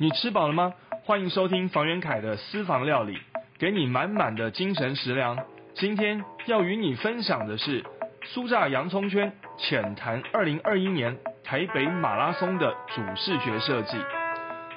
你吃饱了吗？欢迎收听房元凯的私房料理，给你满满的精神食粮。今天要与你分享的是酥炸洋葱圈，浅谈二零二一年台北马拉松的主视觉设计。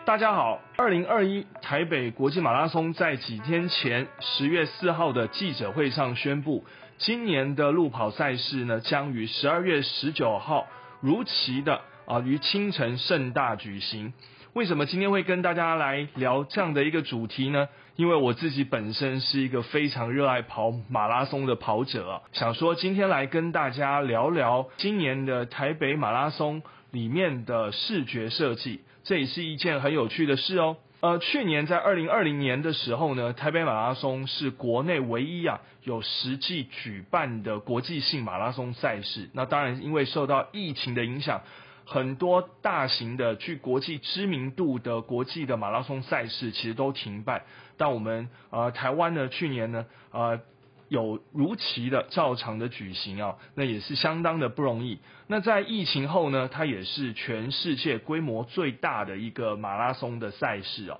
大家好，二零二一台北国际马拉松在几天前十月四号的记者会上宣布，今年的路跑赛事呢将于十二月十九号如期的啊于清晨盛大举行。为什么今天会跟大家来聊这样的一个主题呢？因为我自己本身是一个非常热爱跑马拉松的跑者啊，想说今天来跟大家聊聊今年的台北马拉松里面的视觉设计。这也是一件很有趣的事哦。呃，去年在二零二零年的时候呢，台北马拉松是国内唯一啊有实际举办的国际性马拉松赛事。那当然，因为受到疫情的影响，很多大型的具国际知名度的国际的马拉松赛事其实都停办。但我们呃台湾呢，去年呢，呃。有如期的照常的举行啊，那也是相当的不容易。那在疫情后呢，它也是全世界规模最大的一个马拉松的赛事啊。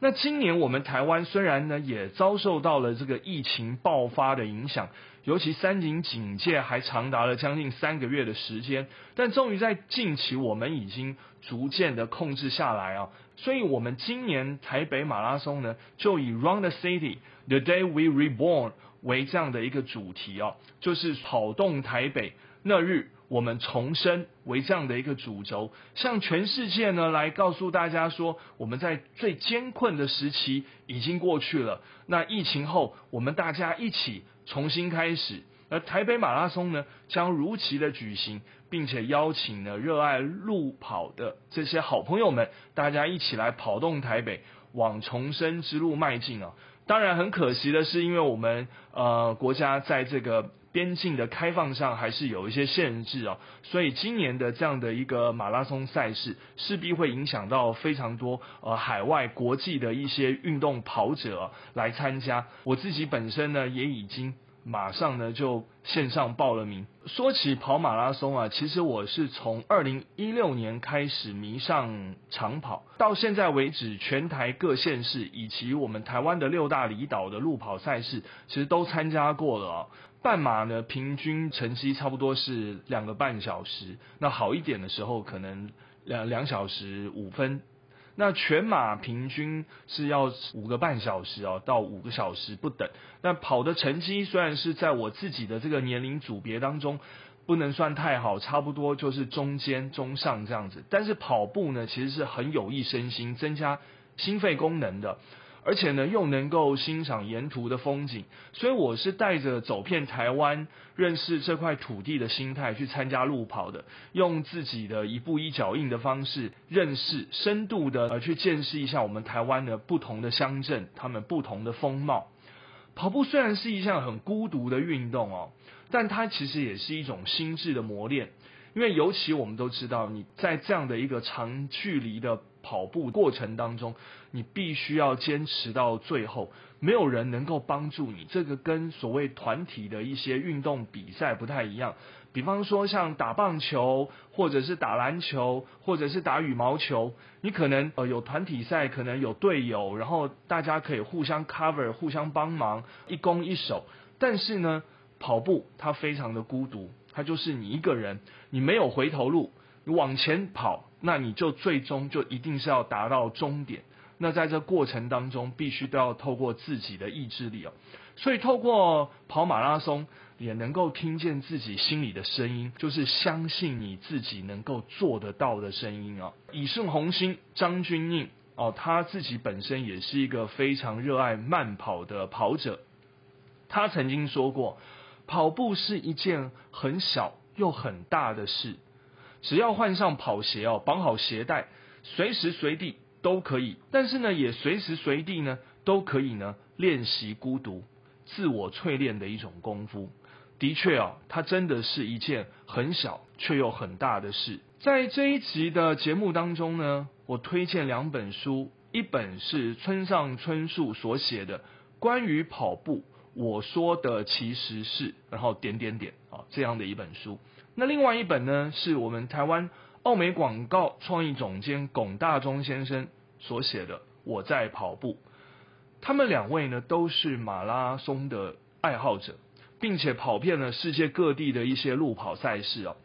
那今年我们台湾虽然呢也遭受到了这个疫情爆发的影响，尤其三警警戒还长达了将近三个月的时间，但终于在近期我们已经逐渐的控制下来啊。所以我们今年台北马拉松呢，就以 Run the City the Day We Reborn。为这样的一个主题哦，就是跑动台北那日我们重生为这样的一个主轴，向全世界呢来告诉大家说，我们在最艰困的时期已经过去了。那疫情后，我们大家一起重新开始。而台北马拉松呢，将如期的举行，并且邀请了热爱路跑的这些好朋友们，大家一起来跑动台北，往重生之路迈进啊！当然，很可惜的是，因为我们呃国家在这个边境的开放上还是有一些限制哦，所以今年的这样的一个马拉松赛事势必会影响到非常多呃海外国际的一些运动跑者来参加。我自己本身呢也已经。马上呢就线上报了名。说起跑马拉松啊，其实我是从二零一六年开始迷上长跑，到现在为止，全台各县市以及我们台湾的六大离岛的路跑赛事，其实都参加过了。半马呢，平均成绩差不多是两个半小时，那好一点的时候可能两两小时五分。那全马平均是要五个半小时哦，到五个小时不等。那跑的成绩虽然是在我自己的这个年龄组别当中不能算太好，差不多就是中间中上这样子。但是跑步呢，其实是很有益身心、增加心肺功能的。而且呢，又能够欣赏沿途的风景，所以我是带着走遍台湾、认识这块土地的心态去参加路跑的，用自己的一步一脚印的方式，认识深度的呃去见识一下我们台湾的不同的乡镇，他们不同的风貌。跑步虽然是一项很孤独的运动哦，但它其实也是一种心智的磨练。因为尤其我们都知道，你在这样的一个长距离的跑步过程当中，你必须要坚持到最后，没有人能够帮助你。这个跟所谓团体的一些运动比赛不太一样。比方说像打棒球，或者是打篮球，或者是打羽毛球，你可能呃有团体赛，可能有队友，然后大家可以互相 cover，互相帮忙，一攻一守。但是呢，跑步它非常的孤独。它就是你一个人，你没有回头路，你往前跑，那你就最终就一定是要达到终点。那在这过程当中，必须都要透过自己的意志力哦。所以透过跑马拉松，也能够听见自己心里的声音，就是相信你自己能够做得到的声音啊。以顺红星张君应哦，他自己本身也是一个非常热爱慢跑的跑者，他曾经说过。跑步是一件很小又很大的事，只要换上跑鞋哦，绑好鞋带，随时随地都可以。但是呢，也随时随地呢都可以呢练习孤独、自我淬炼的一种功夫。的确哦，它真的是一件很小却又很大的事。在这一集的节目当中呢，我推荐两本书，一本是村上春树所写的关于跑步。我说的其实是，然后点点点啊，这样的一本书。那另外一本呢，是我们台湾奥美广告创意总监龚大中先生所写的《我在跑步》。他们两位呢都是马拉松的爱好者，并且跑遍了世界各地的一些路跑赛事哦。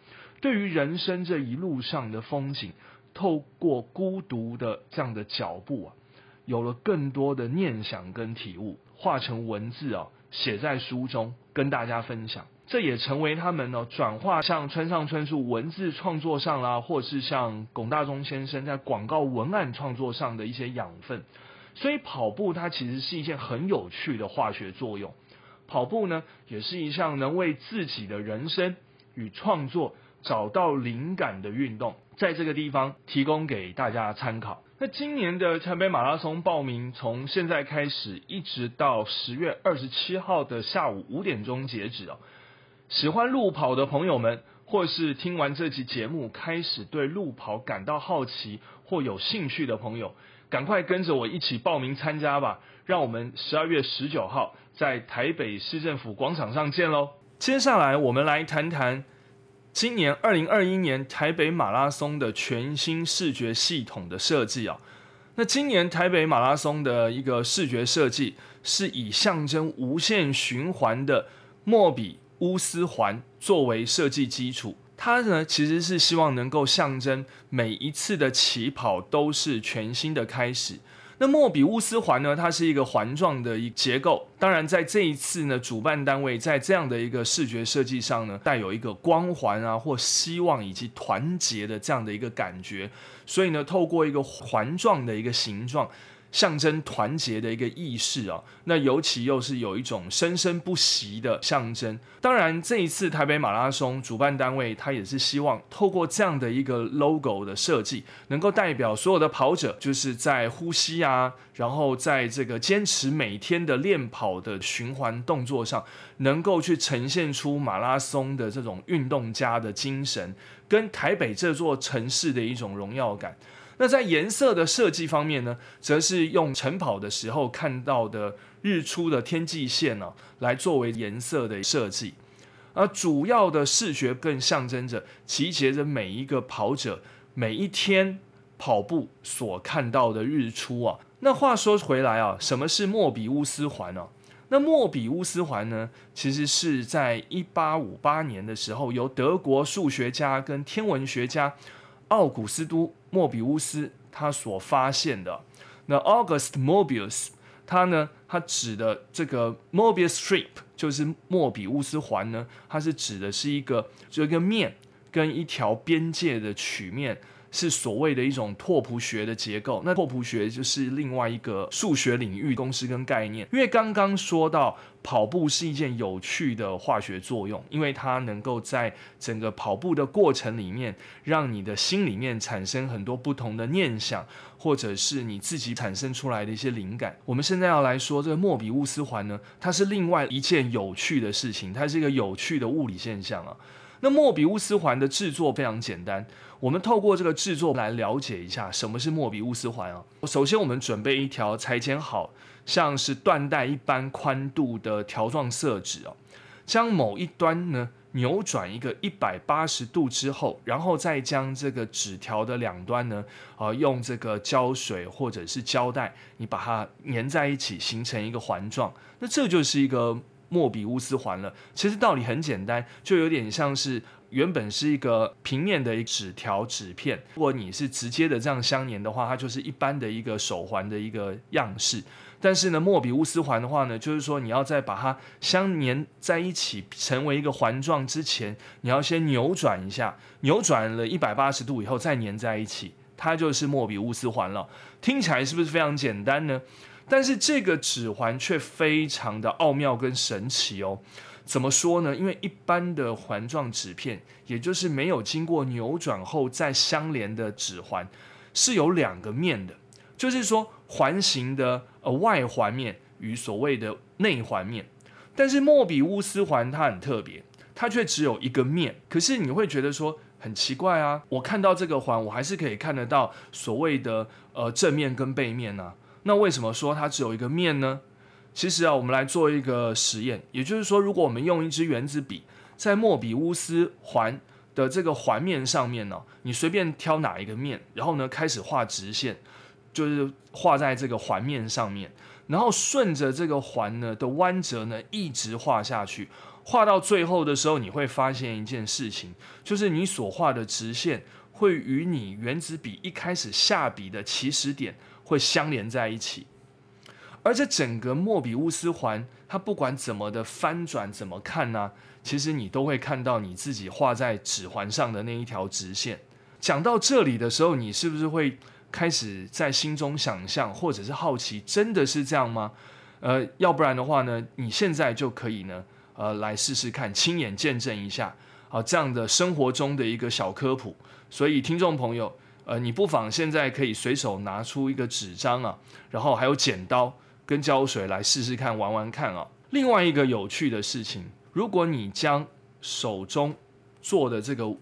对于人生这一路上的风景，透过孤独的这样的脚步啊，有了更多的念想跟体悟，化成文字啊，写在书中跟大家分享。这也成为他们呢转化像村上春树文字创作上啦，或是像龚大中先生在广告文案创作上的一些养分。所以跑步它其实是一件很有趣的化学作用。跑步呢，也是一项能为自己的人生与创作找到灵感的运动。在这个地方提供给大家参考。那今年的台北马拉松报名从现在开始，一直到十月二十七号的下午五点钟截止哦。喜欢路跑的朋友们，或是听完这期节目开始对路跑感到好奇或有兴趣的朋友，赶快跟着我一起报名参加吧！让我们十二月十九号在台北市政府广场上见喽！接下来我们来谈谈今年二零二一年台北马拉松的全新视觉系统的设计啊。那今年台北马拉松的一个视觉设计是以象征无限循环的莫比。乌斯环作为设计基础，它呢其实是希望能够象征每一次的起跑都是全新的开始。那莫比乌斯环呢，它是一个环状的一结构。当然，在这一次呢，主办单位在这样的一个视觉设计上呢，带有一个光环啊，或希望以及团结的这样的一个感觉。所以呢，透过一个环状的一个形状。象征团结的一个意识啊，那尤其又是有一种生生不息的象征。当然，这一次台北马拉松主办单位他也是希望透过这样的一个 logo 的设计，能够代表所有的跑者，就是在呼吸啊，然后在这个坚持每天的练跑的循环动作上，能够去呈现出马拉松的这种运动家的精神，跟台北这座城市的一种荣耀感。那在颜色的设计方面呢，则是用晨跑的时候看到的日出的天际线呢，来作为颜色的设计，而主要的视觉更象征着集结着每一个跑者每一天跑步所看到的日出啊。那话说回来啊，什么是莫比乌斯环呢？那莫比乌斯环呢，其实是在一八五八年的时候，由德国数学家跟天文学家。奥古斯都·莫比乌斯他所发现的，那 August Mobius 他呢，他指的这个 Mobius strip 就是莫比乌斯环呢，它是指的是一个就一个面跟一条边界的曲面。是所谓的一种拓扑学的结构，那拓扑学就是另外一个数学领域公式跟概念。因为刚刚说到跑步是一件有趣的化学作用，因为它能够在整个跑步的过程里面，让你的心里面产生很多不同的念想，或者是你自己产生出来的一些灵感。我们现在要来说这个莫比乌斯环呢，它是另外一件有趣的事情，它是一个有趣的物理现象啊。那莫比乌斯环的制作非常简单，我们透过这个制作来了解一下什么是莫比乌斯环啊。首先，我们准备一条裁剪好像是缎带一般宽度的条状色纸哦，将某一端呢扭转一个一百八十度之后，然后再将这个纸条的两端呢，啊，用这个胶水或者是胶带，你把它粘在一起，形成一个环状。那这就是一个。莫比乌斯环了，其实道理很简单，就有点像是原本是一个平面的一纸条纸片，如果你是直接的这样相连的话，它就是一般的一个手环的一个样式。但是呢，莫比乌斯环的话呢，就是说你要在把它相连在一起成为一个环状之前，你要先扭转一下，扭转了一百八十度以后再粘在一起，它就是莫比乌斯环了。听起来是不是非常简单呢？但是这个指环却非常的奥妙跟神奇哦，怎么说呢？因为一般的环状纸片，也就是没有经过扭转后再相连的指环，是有两个面的，就是说环形的呃外环面与所谓的内环面。但是莫比乌斯环它很特别，它却只有一个面。可是你会觉得说很奇怪啊，我看到这个环，我还是可以看得到所谓的呃正面跟背面呢。那为什么说它只有一个面呢？其实啊，我们来做一个实验，也就是说，如果我们用一支圆珠笔在莫比乌斯环的这个环面上面呢，你随便挑哪一个面，然后呢开始画直线，就是画在这个环面上面，然后顺着这个环呢的弯折呢一直画下去，画到最后的时候，你会发现一件事情，就是你所画的直线会与你原子笔一开始下笔的起始点会相连在一起，而这整个莫比乌斯环，它不管怎么的翻转，怎么看呢？其实你都会看到你自己画在指环上的那一条直线。讲到这里的时候，你是不是会？开始在心中想象，或者是好奇，真的是这样吗？呃，要不然的话呢，你现在就可以呢，呃，来试试看，亲眼见证一下啊，这样的生活中的一个小科普。所以，听众朋友，呃，你不妨现在可以随手拿出一个纸张啊，然后还有剪刀跟胶水来试试看，玩玩看啊。另外一个有趣的事情，如果你将手中做的这个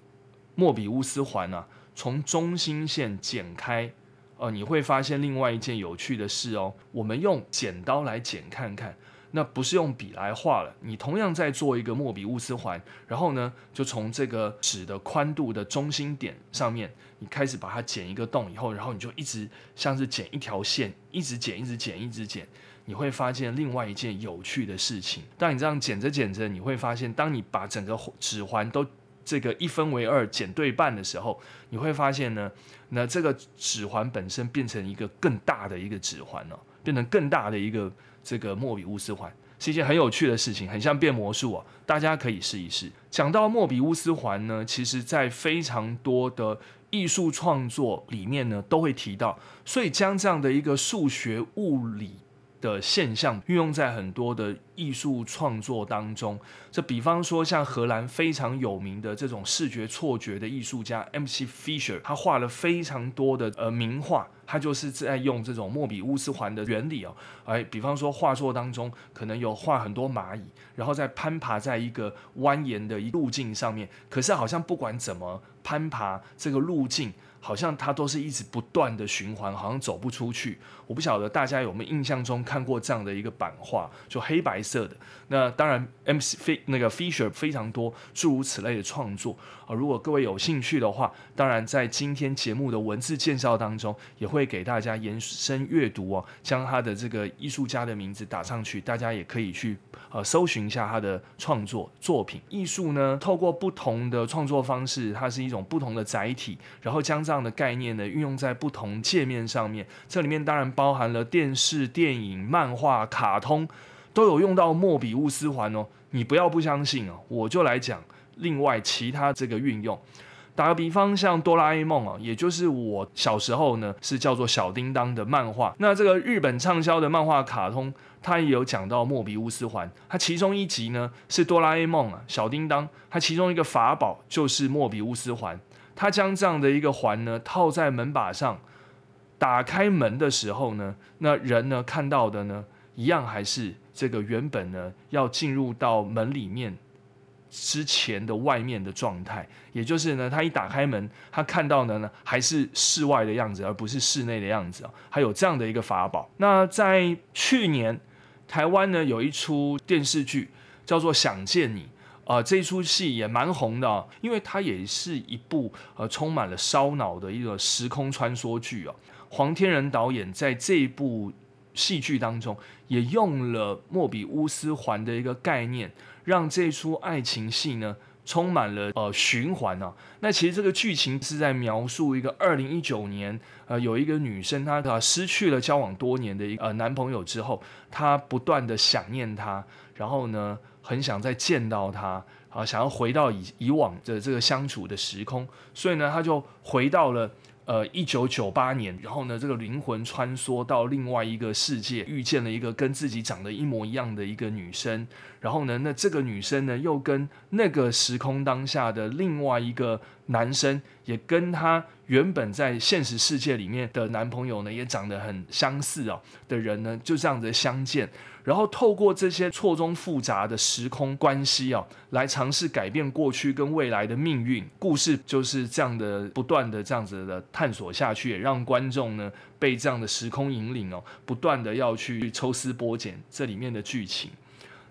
莫比乌斯环啊。从中心线剪开，呃，你会发现另外一件有趣的事哦。我们用剪刀来剪看看，那不是用笔来画了。你同样在做一个莫比乌斯环，然后呢，就从这个纸的宽度的中心点上面，你开始把它剪一个洞以后，然后你就一直像是剪一条线，一直剪，一直剪，一直剪。你会发现另外一件有趣的事情。当你这样剪着剪着，你会发现，当你把整个指环都这个一分为二剪对半的时候，你会发现呢，那这个指环本身变成一个更大的一个指环了，变成更大的一个这个莫比乌斯环，是一件很有趣的事情，很像变魔术啊，大家可以试一试。讲到莫比乌斯环呢，其实在非常多的艺术创作里面呢都会提到，所以将这样的一个数学物理。的现象运用在很多的艺术创作当中，这比方说像荷兰非常有名的这种视觉错觉的艺术家 M.C. Fisher，他画了非常多的呃名画，他就是在用这种莫比乌斯环的原理哦，哎，比方说画作当中可能有画很多蚂蚁，然后再攀爬在一个蜿蜒的路径上面，可是好像不管怎么攀爬这个路径。好像它都是一直不断的循环，好像走不出去。我不晓得大家有没有印象中看过这样的一个版画，就黑白色的。那当然，M. C. 那个 Fisher 非常多诸如此类的创作啊。如果各位有兴趣的话，当然在今天节目的文字介绍当中，也会给大家延伸阅读哦，将他的这个艺术家的名字打上去，大家也可以去呃搜寻一下他的创作作品。艺术呢，透过不同的创作方式，它是一种不同的载体，然后将这样的概念呢运用在不同界面上面。这里面当然包含了电视、电影、漫画、卡通，都有用到莫比乌斯环哦。你不要不相信哦，我就来讲另外其他这个运用。打个比方，像哆啦 A 梦啊，也就是我小时候呢是叫做小叮当的漫画。那这个日本畅销的漫画卡通，它也有讲到莫比乌斯环。它其中一集呢是哆啦 A 梦啊，小叮当，它其中一个法宝就是莫比乌斯环。它将这样的一个环呢套在门把上，打开门的时候呢，那人呢看到的呢，一样还是这个原本呢要进入到门里面之前的外面的状态，也就是呢，他一打开门，他看到的呢还是室外的样子，而不是室内的样子啊。还有这样的一个法宝。那在去年台湾呢有一出电视剧叫做《想见你》。啊，这出戏也蛮红的，因为它也是一部呃充满了烧脑的一个时空穿梭剧哦。黄天仁导演在这一部戏剧当中也用了莫比乌斯环的一个概念，让这出爱情戏呢充满了呃循环啊。那其实这个剧情是在描述一个二零一九年呃有一个女生她她失去了交往多年的一呃男朋友之后，她不断的想念他，然后呢。很想再见到他啊，想要回到以以往的这个相处的时空，所以呢，他就回到了呃一九九八年，然后呢，这个灵魂穿梭到另外一个世界，遇见了一个跟自己长得一模一样的一个女生，然后呢，那这个女生呢，又跟那个时空当下的另外一个男生，也跟他原本在现实世界里面的男朋友呢，也长得很相似哦的人呢，就这样子相见。然后透过这些错综复杂的时空关系啊，来尝试改变过去跟未来的命运。故事就是这样的，不断的这样子的探索下去，也让观众呢被这样的时空引领哦，不断的要去抽丝剥茧这里面的剧情。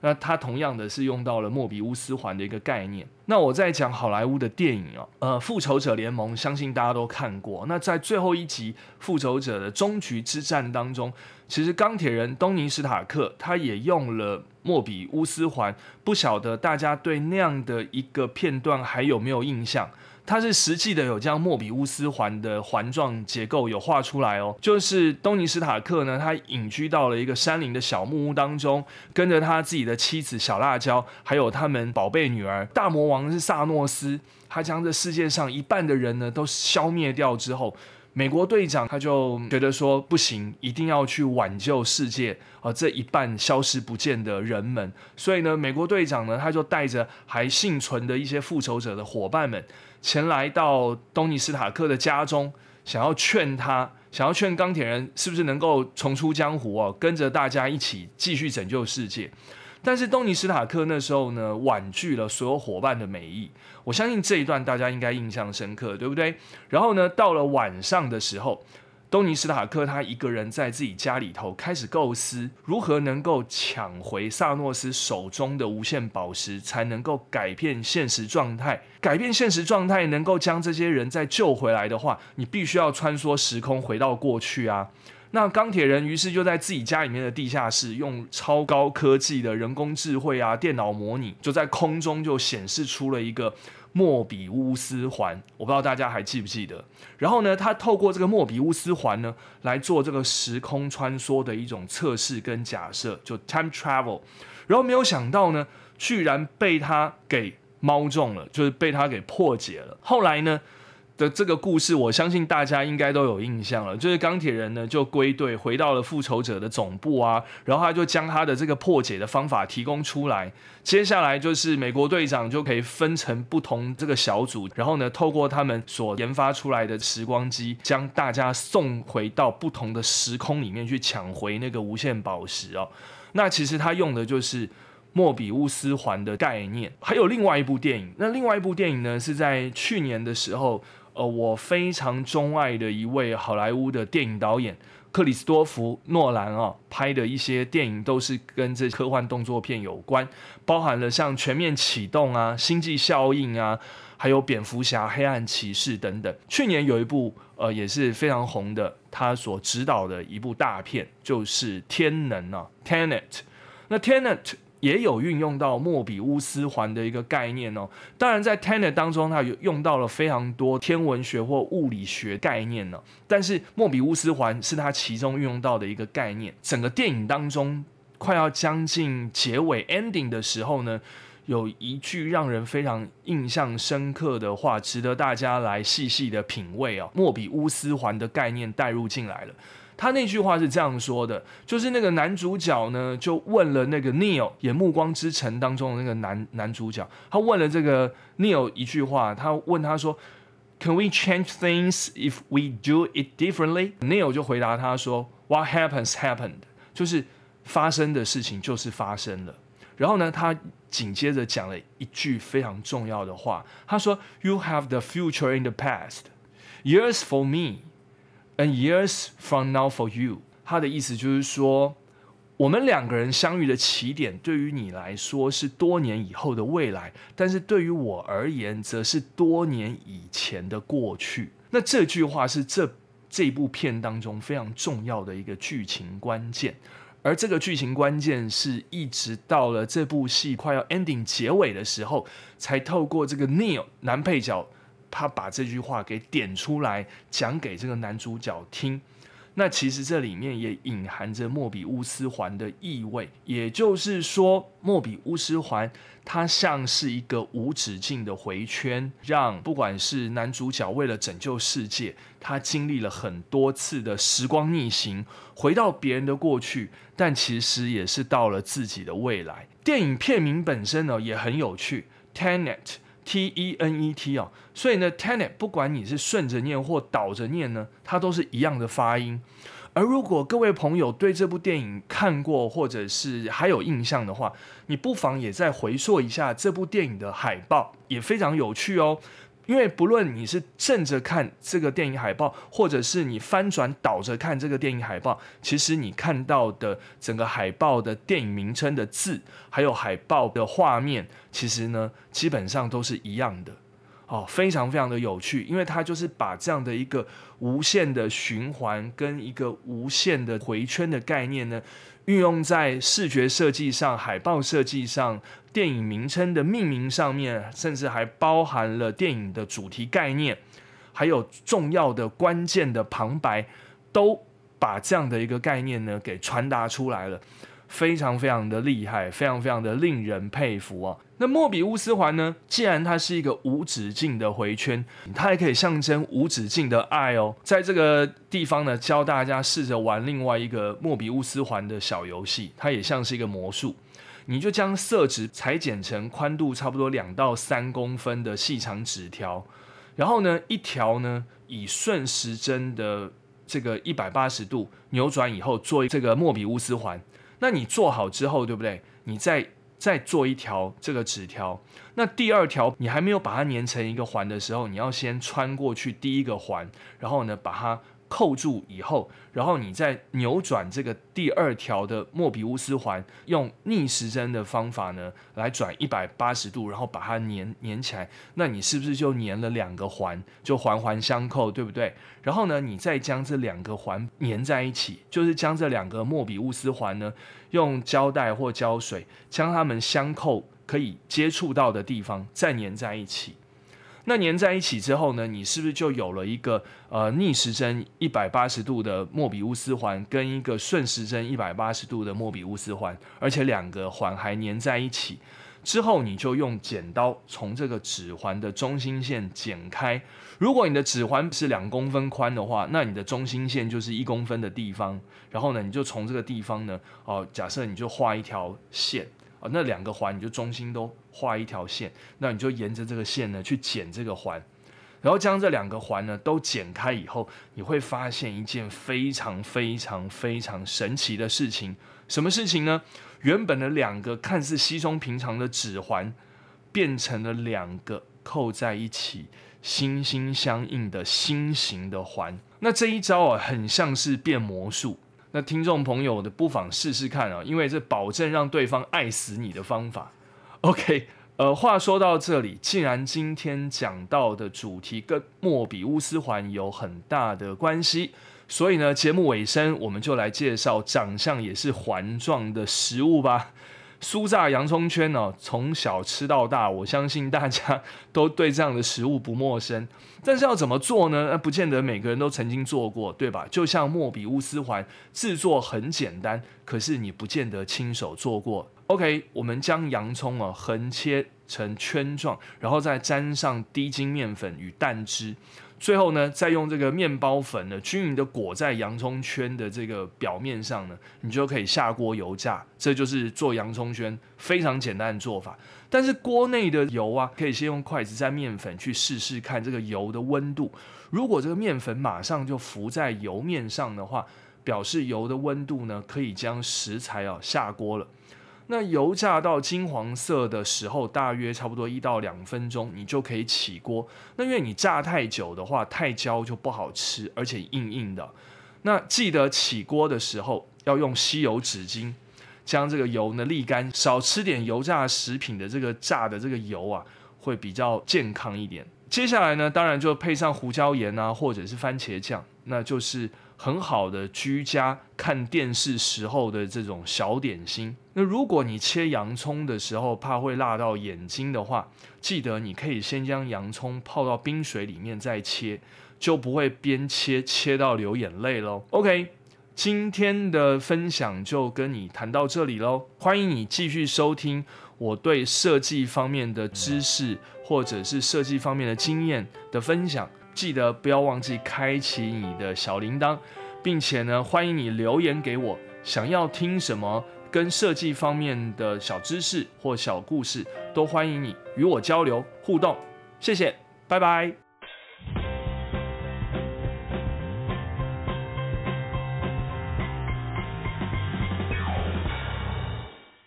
那它同样的是用到了莫比乌斯环的一个概念。那我在讲好莱坞的电影哦，呃，复仇者联盟，相信大家都看过。那在最后一集复仇者的终局之战当中，其实钢铁人东尼史塔克他也用了莫比乌斯环，不晓得大家对那样的一个片段还有没有印象？他是实际的有将莫比乌斯环的环状结构有画出来哦，就是东尼斯塔克呢，他隐居到了一个山林的小木屋当中，跟着他自己的妻子小辣椒，还有他们宝贝女儿大魔王是萨诺斯，他将这世界上一半的人呢都消灭掉之后。美国队长他就觉得说不行，一定要去挽救世界啊这一半消失不见的人们。所以呢，美国队长呢他就带着还幸存的一些复仇者的伙伴们，前来到东尼斯塔克的家中，想要劝他，想要劝钢铁人是不是能够重出江湖哦，跟着大家一起继续拯救世界。但是东尼史塔克那时候呢，婉拒了所有伙伴的美意。我相信这一段大家应该印象深刻，对不对？然后呢，到了晚上的时候，东尼史塔克他一个人在自己家里头开始构思，如何能够抢回萨诺斯手中的无限宝石，才能够改变现实状态。改变现实状态，能够将这些人再救回来的话，你必须要穿梭时空，回到过去啊。那钢铁人于是就在自己家里面的地下室，用超高科技的人工智慧啊，电脑模拟，就在空中就显示出了一个莫比乌斯环。我不知道大家还记不记得？然后呢，他透过这个莫比乌斯环呢，来做这个时空穿梭的一种测试跟假设，就 time travel。然后没有想到呢，居然被他给猫中了，就是被他给破解了。后来呢？的这个故事，我相信大家应该都有印象了。就是钢铁人呢，就归队回到了复仇者的总部啊，然后他就将他的这个破解的方法提供出来。接下来就是美国队长就可以分成不同这个小组，然后呢，透过他们所研发出来的时光机，将大家送回到不同的时空里面去抢回那个无限宝石哦。那其实他用的就是莫比乌斯环的概念。还有另外一部电影，那另外一部电影呢，是在去年的时候。呃，我非常钟爱的一位好莱坞的电影导演克里斯多夫诺兰啊，拍的一些电影都是跟这科幻动作片有关，包含了像《全面启动》啊，《星际效应》啊，还有《蝙蝠侠》《黑暗骑士》等等。去年有一部呃也是非常红的，他所指导的一部大片就是《天能》啊，《Tenet》。那《Tenet》。也有运用到莫比乌斯环的一个概念哦。当然，在 Tenet 当中，它有用到了非常多天文学或物理学概念呢。但是莫比乌斯环是它其中运用到的一个概念。整个电影当中，快要将近结尾 ending 的时候呢，有一句让人非常印象深刻的话，值得大家来细细的品味哦。莫比乌斯环的概念带入进来了。他那句话是这样说的，就是那个男主角呢，就问了那个 Neil 演《暮光之城》当中的那个男男主角，他问了这个 Neil 一句话，他问他说，Can we change things if we do it differently？Neil 就回答他说，What happens happened，就是发生的事情就是发生了。然后呢，他紧接着讲了一句非常重要的话，他说，You have the future in the past，years for me。And years from now for you，他的意思就是说，我们两个人相遇的起点，对于你来说是多年以后的未来，但是对于我而言，则是多年以前的过去。那这句话是这这部片当中非常重要的一个剧情关键，而这个剧情关键是一直到了这部戏快要 ending 结尾的时候，才透过这个 Neil 男配角。他把这句话给点出来，讲给这个男主角听。那其实这里面也隐含着莫比乌斯环的意味，也就是说，莫比乌斯环它像是一个无止境的回圈，让不管是男主角为了拯救世界，他经历了很多次的时光逆行，回到别人的过去，但其实也是到了自己的未来。电影片名本身呢也很有趣，Tenet。T E N E T 哦，所以呢，Tenet 不管你是顺着念或倒着念呢，它都是一样的发音。而如果各位朋友对这部电影看过或者是还有印象的话，你不妨也再回溯一下这部电影的海报，也非常有趣哦。因为不论你是正着看这个电影海报，或者是你翻转倒着看这个电影海报，其实你看到的整个海报的电影名称的字，还有海报的画面，其实呢，基本上都是一样的。哦，非常非常的有趣，因为它就是把这样的一个无限的循环跟一个无限的回圈的概念呢，运用在视觉设计上、海报设计上、电影名称的命名上面，甚至还包含了电影的主题概念，还有重要的关键的旁白，都把这样的一个概念呢给传达出来了。非常非常的厉害，非常非常的令人佩服啊！那莫比乌斯环呢？既然它是一个无止境的回圈，它还可以象征无止境的爱哦。在这个地方呢，教大家试着玩另外一个莫比乌斯环的小游戏，它也像是一个魔术。你就将色纸裁剪成宽度差不多两到三公分的细长纸条，然后呢，一条呢以顺时针的这个一百八十度扭转以后，做这个莫比乌斯环。那你做好之后，对不对？你再再做一条这个纸条。那第二条你还没有把它粘成一个环的时候，你要先穿过去第一个环，然后呢把它。扣住以后，然后你再扭转这个第二条的莫比乌斯环，用逆时针的方法呢来转一百八十度，然后把它粘粘起来。那你是不是就粘了两个环，就环环相扣，对不对？然后呢，你再将这两个环粘在一起，就是将这两个莫比乌斯环呢用胶带或胶水将它们相扣，可以接触到的地方再粘在一起。那粘在一起之后呢，你是不是就有了一个呃逆时针一百八十度的莫比乌斯环，跟一个顺时针一百八十度的莫比乌斯环，而且两个环还粘在一起。之后你就用剪刀从这个指环的中心线剪开。如果你的指环是两公分宽的话，那你的中心线就是一公分的地方。然后呢，你就从这个地方呢，哦，假设你就画一条线。那两个环你就中心都画一条线，那你就沿着这个线呢去剪这个环，然后将这两个环呢都剪开以后，你会发现一件非常非常非常神奇的事情。什么事情呢？原本的两个看似稀松平常的指环，变成了两个扣在一起、心心相印的心形的环。那这一招啊，很像是变魔术。那听众朋友的不妨试试看啊，因为这保证让对方爱死你的方法。OK，呃，话说到这里，既然今天讲到的主题跟莫比乌斯环有很大的关系，所以呢，节目尾声我们就来介绍长相也是环状的食物吧。酥炸洋葱圈呢，从小吃到大，我相信大家都对这样的食物不陌生。但是要怎么做呢？那不见得每个人都曾经做过，对吧？就像莫比乌斯环制作很简单，可是你不见得亲手做过。OK，我们将洋葱啊横切成圈状，然后再沾上低筋面粉与蛋汁。最后呢，再用这个面包粉呢，均匀的裹在洋葱圈的这个表面上呢，你就可以下锅油炸。这就是做洋葱圈非常简单的做法。但是锅内的油啊，可以先用筷子沾面粉去试试看这个油的温度。如果这个面粉马上就浮在油面上的话，表示油的温度呢，可以将食材啊下锅了。那油炸到金黄色的时候，大约差不多一到两分钟，你就可以起锅。那因为你炸太久的话，太焦就不好吃，而且硬硬的。那记得起锅的时候要用吸油纸巾，将这个油呢沥干。少吃点油炸食品的这个炸的这个油啊，会比较健康一点。接下来呢，当然就配上胡椒盐啊，或者是番茄酱，那就是。很好的居家看电视时候的这种小点心。那如果你切洋葱的时候怕会辣到眼睛的话，记得你可以先将洋葱泡到冰水里面再切，就不会边切切到流眼泪喽。OK，今天的分享就跟你谈到这里喽。欢迎你继续收听我对设计方面的知识或者是设计方面的经验的分享。记得不要忘记开启你的小铃铛，并且呢，欢迎你留言给我，想要听什么跟设计方面的小知识或小故事，都欢迎你与我交流互动。谢谢，拜拜。